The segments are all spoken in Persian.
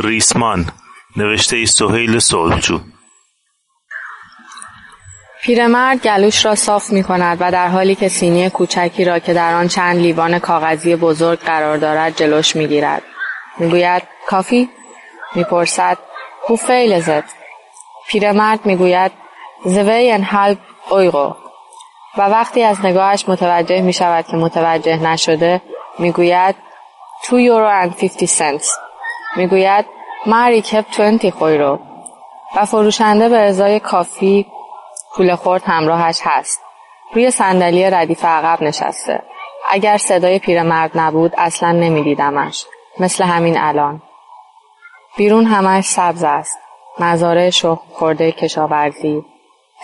ریسمان نوشته سهیل صلحجو پیرمرد گلوش را صاف می کند و در حالی که سینی کوچکی را که در آن چند لیوان کاغذی بزرگ قرار دارد جلوش می گیرد. می گوید کافی؟ می پرسد هو فیلزت؟ پیرمرد می گوید زوی ان هلب اویغو و وقتی از نگاهش متوجه می شود که متوجه نشده می گوید 2 یورو and 50 سنت می گوید ماری کپ 20 خویرو و فروشنده به ازای کافی پول خورد همراهش هست. روی صندلی ردیف عقب نشسته. اگر صدای پیرمرد نبود اصلا نمیدیدمش. مثل همین الان. بیرون همش سبز است. مزارع شخم خورده کشاورزی.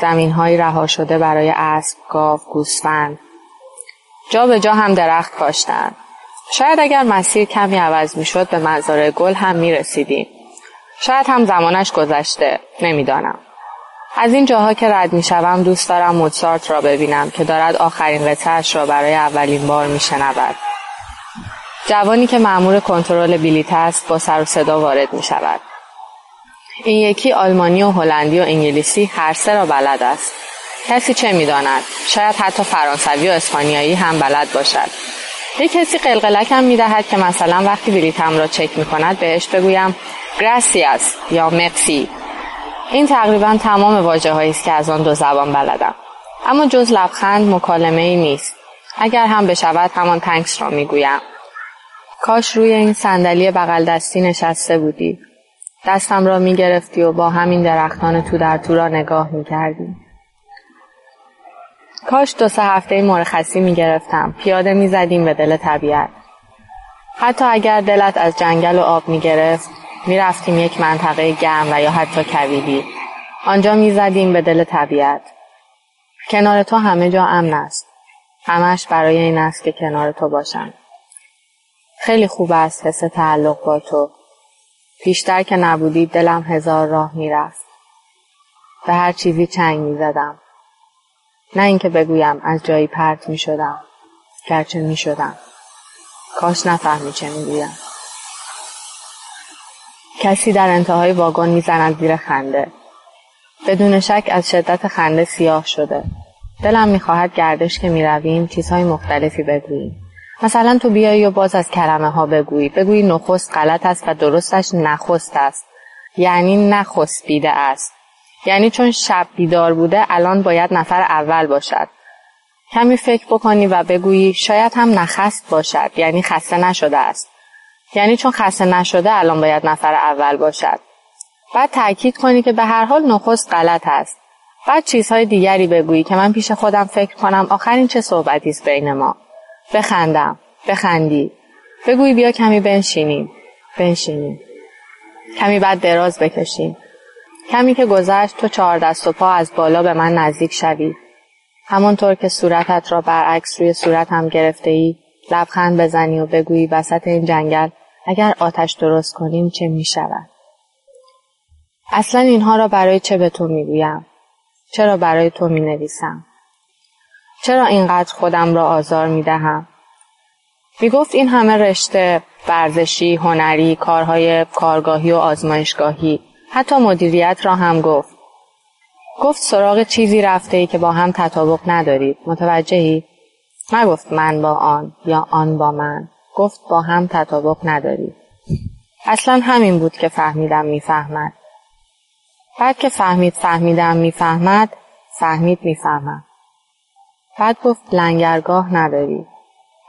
زمینهایی رها شده برای اسب، گاو، گوسفند. جا به جا هم درخت کاشتند. شاید اگر مسیر کمی عوض می‌شد به مزارع گل هم می رسیدیم. شاید هم زمانش گذشته. نمی‌دانم. از این جاها که رد می شوم دوست دارم موتسارت را ببینم که دارد آخرین قطعش را برای اولین بار می شنود. جوانی که معمور کنترل بلیت است با سر و صدا وارد می شود. این یکی آلمانی و هلندی و انگلیسی هر سه را بلد است. کسی چه می داند؟ شاید حتی فرانسوی و اسپانیایی هم بلد باشد. یک کسی قلقلکم می دهد که مثلا وقتی بلیتم را چک می کند بهش بگویم گراسیاس یا مکسی این تقریبا تمام واجه است که از آن دو زبان بلدم. اما جز لبخند مکالمه ای نیست. اگر هم بشود همان تنکس را می‌گویم. کاش روی این صندلی بغل دستی نشسته بودی. دستم را می‌گرفتی و با همین درختان تو در تو را نگاه می‌کردی. کاش دو سه هفته مرخصی می‌گرفتم. پیاده می‌زدیم به دل طبیعت. حتی اگر دلت از جنگل و آب می‌گرفت می رفتیم یک منطقه گرم و یا حتی کویری. آنجا می زدیم به دل طبیعت. کنار تو همه جا امن است. همش برای این است که کنار تو باشم. خیلی خوب است حس تعلق با تو. پیشتر که نبودی دلم هزار راه می‌رفت. به هر چیزی چنگ می زدم. نه اینکه بگویم از جایی پرت می شدم. گرچه می شدم. کاش نفهمی چه می گویم. کسی در انتهای واگن می‌زند زیر خنده. بدون شک از شدت خنده سیاه شده. دلم می‌خواهد گردش که می‌رویم چیزهای مختلفی بگوییم. مثلا تو بیایی و باز از کلمه ها بگویی. بگویی نخست غلط است و درستش نخست است. یعنی نخست بیده است. یعنی چون شب بیدار بوده الان باید نفر اول باشد. کمی فکر بکنی و بگویی شاید هم نخست باشد. یعنی خسته نشده است. یعنی چون خسته نشده الان باید نفر اول باشد. بعد تاکید کنی که به هر حال نخست غلط است. بعد چیزهای دیگری بگویی که من پیش خودم فکر کنم آخرین چه صحبتی است بین ما. بخندم. بخندی. بگویی بیا کمی بنشینیم. بنشینیم. کمی بعد دراز بکشیم. کمی که گذشت تو چهار دست و پا از بالا به من نزدیک شوی. همانطور که صورتت را برعکس روی صورتم گرفته ای لبخند بزنی و بگویی وسط این جنگل اگر آتش درست کنیم چه می شود؟ اصلا اینها را برای چه به تو می گویم؟ چرا برای تو می نویسم؟ چرا اینقدر خودم را آزار می دهم؟ می گفت این همه رشته ورزشی، هنری، کارهای کارگاهی و آزمایشگاهی حتی مدیریت را هم گفت. گفت سراغ چیزی رفته ای که با هم تطابق ندارید. متوجهی؟ نگفت من با آن یا آن با من. گفت با هم تطابق نداری. اصلا همین بود که فهمیدم می‌فهمد. بعد که فهمید فهمیدم می‌فهمد فهمید می‌فهمم. بعد گفت لنگرگاه نداری.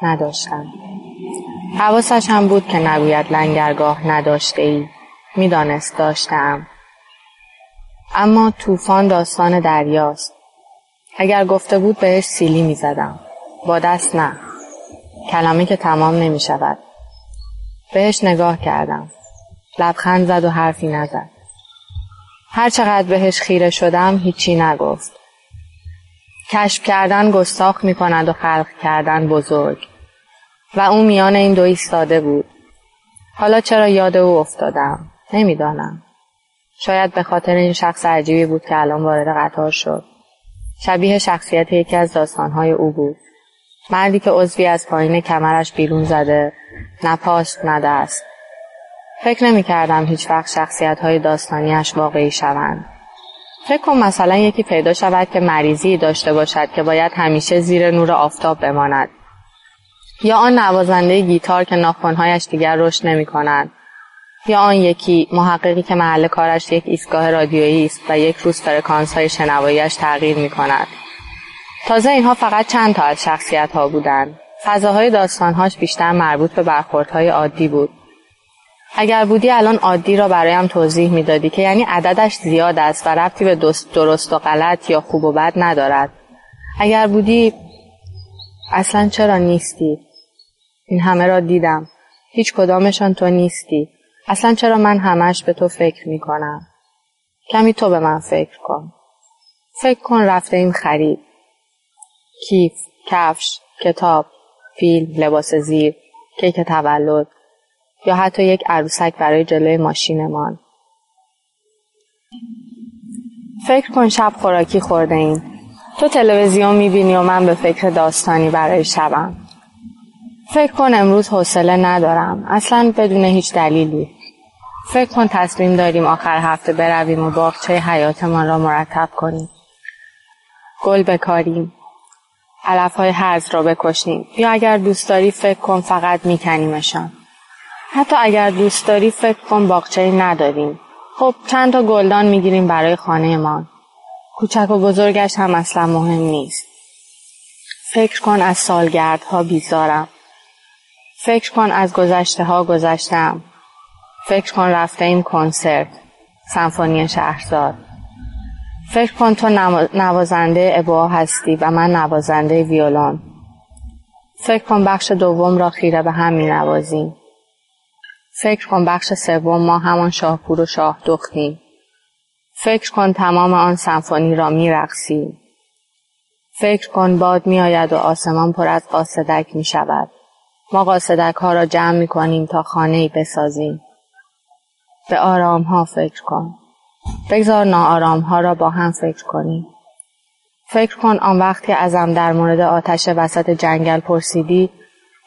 نداشتم. حواسش هم بود که نگوید لنگرگاه نداشته ای. می‌دانست داشتم. اما طوفان داستان دریاست. اگر گفته بود بهش سیلی می‌زدم. با دست نه. کلمه که تمام نمی شود. بهش نگاه کردم. لبخند زد و حرفی نزد. هر چقدر بهش خیره شدم هیچی نگفت. کشف کردن گستاخ می کند و خلق کردن بزرگ. و او میان این دو ایستاده بود. حالا چرا یاد او افتادم؟ نمی‌دانم. شاید به خاطر این شخص عجیبی بود که الان وارد قطار شد. شبیه شخصیت یکی از داستانهای او بود. مردی که عضوی از پایین کمرش بیرون زده نه پاست فکر نمی کردم هیچ وقت شخصیت های داستانیش واقعی شوند. فکر کن مثلا یکی پیدا شود که مریضی داشته باشد که باید همیشه زیر نور آفتاب بماند. یا آن نوازنده گیتار که ناخونهایش دیگر رشد نمی کنند. یا آن یکی محققی که محل کارش یک ایستگاه رادیویی است و یک روز فرکانس های شنواییش تغییر می کند. تازه اینها فقط چند تا از شخصیت ها بودند. فضاهای داستانهاش بیشتر مربوط به برخوردهای عادی بود. اگر بودی الان عادی را برایم توضیح می‌دادی که یعنی عددش زیاد است و ربطی به درست و غلط یا خوب و بد ندارد. اگر بودی اصلا چرا نیستی؟ این همه را دیدم. هیچ کدامشان تو نیستی. اصلا چرا من همش به تو فکر می کنم؟ کمی تو به من فکر کن. فکر کن رفته این خرید. کیف، کفش، کتاب، فیلم، لباس زیر، کیک تولد یا حتی یک عروسک برای جلوی ماشینمان. فکر کن شب خوراکی خورده این. تو تلویزیون می‌بینی و من به فکر داستانی برای شبم. فکر کن امروز حوصله ندارم. اصلا بدون هیچ دلیلی. فکر کن تصمیم داریم آخر هفته برویم و باغچه حیاتمان را مرتب کنیم. گل بکاریم. علف های هرز را بکشیم. یا اگر دوست داری فکر کن فقط میکنیمشان. حتی اگر دوست داری فکر کن باغچه نداریم. خب چند تا گلدان می‌گیریم برای خانهمان. کوچک و بزرگش هم اصلا مهم نیست. فکر کن از سالگردها بیزارم. فکر کن از گذشته ها گذشتم. فکر کن رفته این کنسرت. سمفونی شهرزاد. فکر کن تو نوازنده ابوا هستی و من نوازنده ویولون. فکر کن بخش دوم را خیره به هم می نوازیم. فکر کن بخش سوم ما همان شاهپور و شاه دختیم. فکر کن تمام آن سمفونی را می رقصیم. فکر کن باد می آید و آسمان پر از قاصدک می شود. ما قاصدک ها را جمع می کنیم تا خانه ای بسازیم. به آرام ها فکر کن. بگذار ناآرام ها را با هم فکر کنیم. فکر کن آن وقتی ازم در مورد آتش وسط جنگل پرسیدی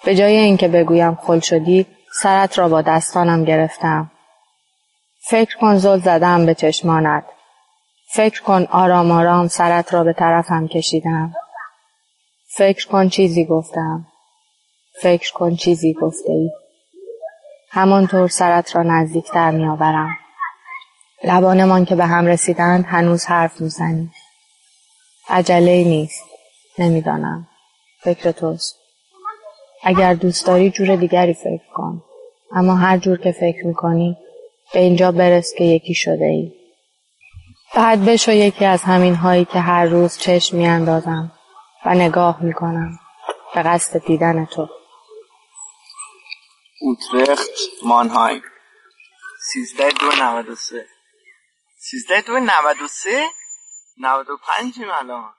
به جای اینکه بگویم خل شدی سرت را با دستانم گرفتم. فکر کن زل زدم به چشمانت. فکر کن آرام آرام سرت را به طرفم کشیدم. فکر کن چیزی گفتم. فکر کن چیزی گفته ای. همانطور سرت را نزدیکتر می آورم. لبانمان که به هم رسیدند هنوز حرف می‌زنی. عجله نیست. نمی‌دانم. فکر توست. اگر دوست داری جور دیگری فکر کن. اما هر جور که فکر می‌کنی به اینجا برس که یکی شده ای. بعد بشو یکی از همین هایی که هر روز چشم میاندازم و نگاه می‌کنم به قصد دیدن تو. اوترخت مانهایم. سیزده دو نود و سه. سیزده دو و سه؟ نود و پنجیم الان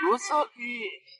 دو سال پیش.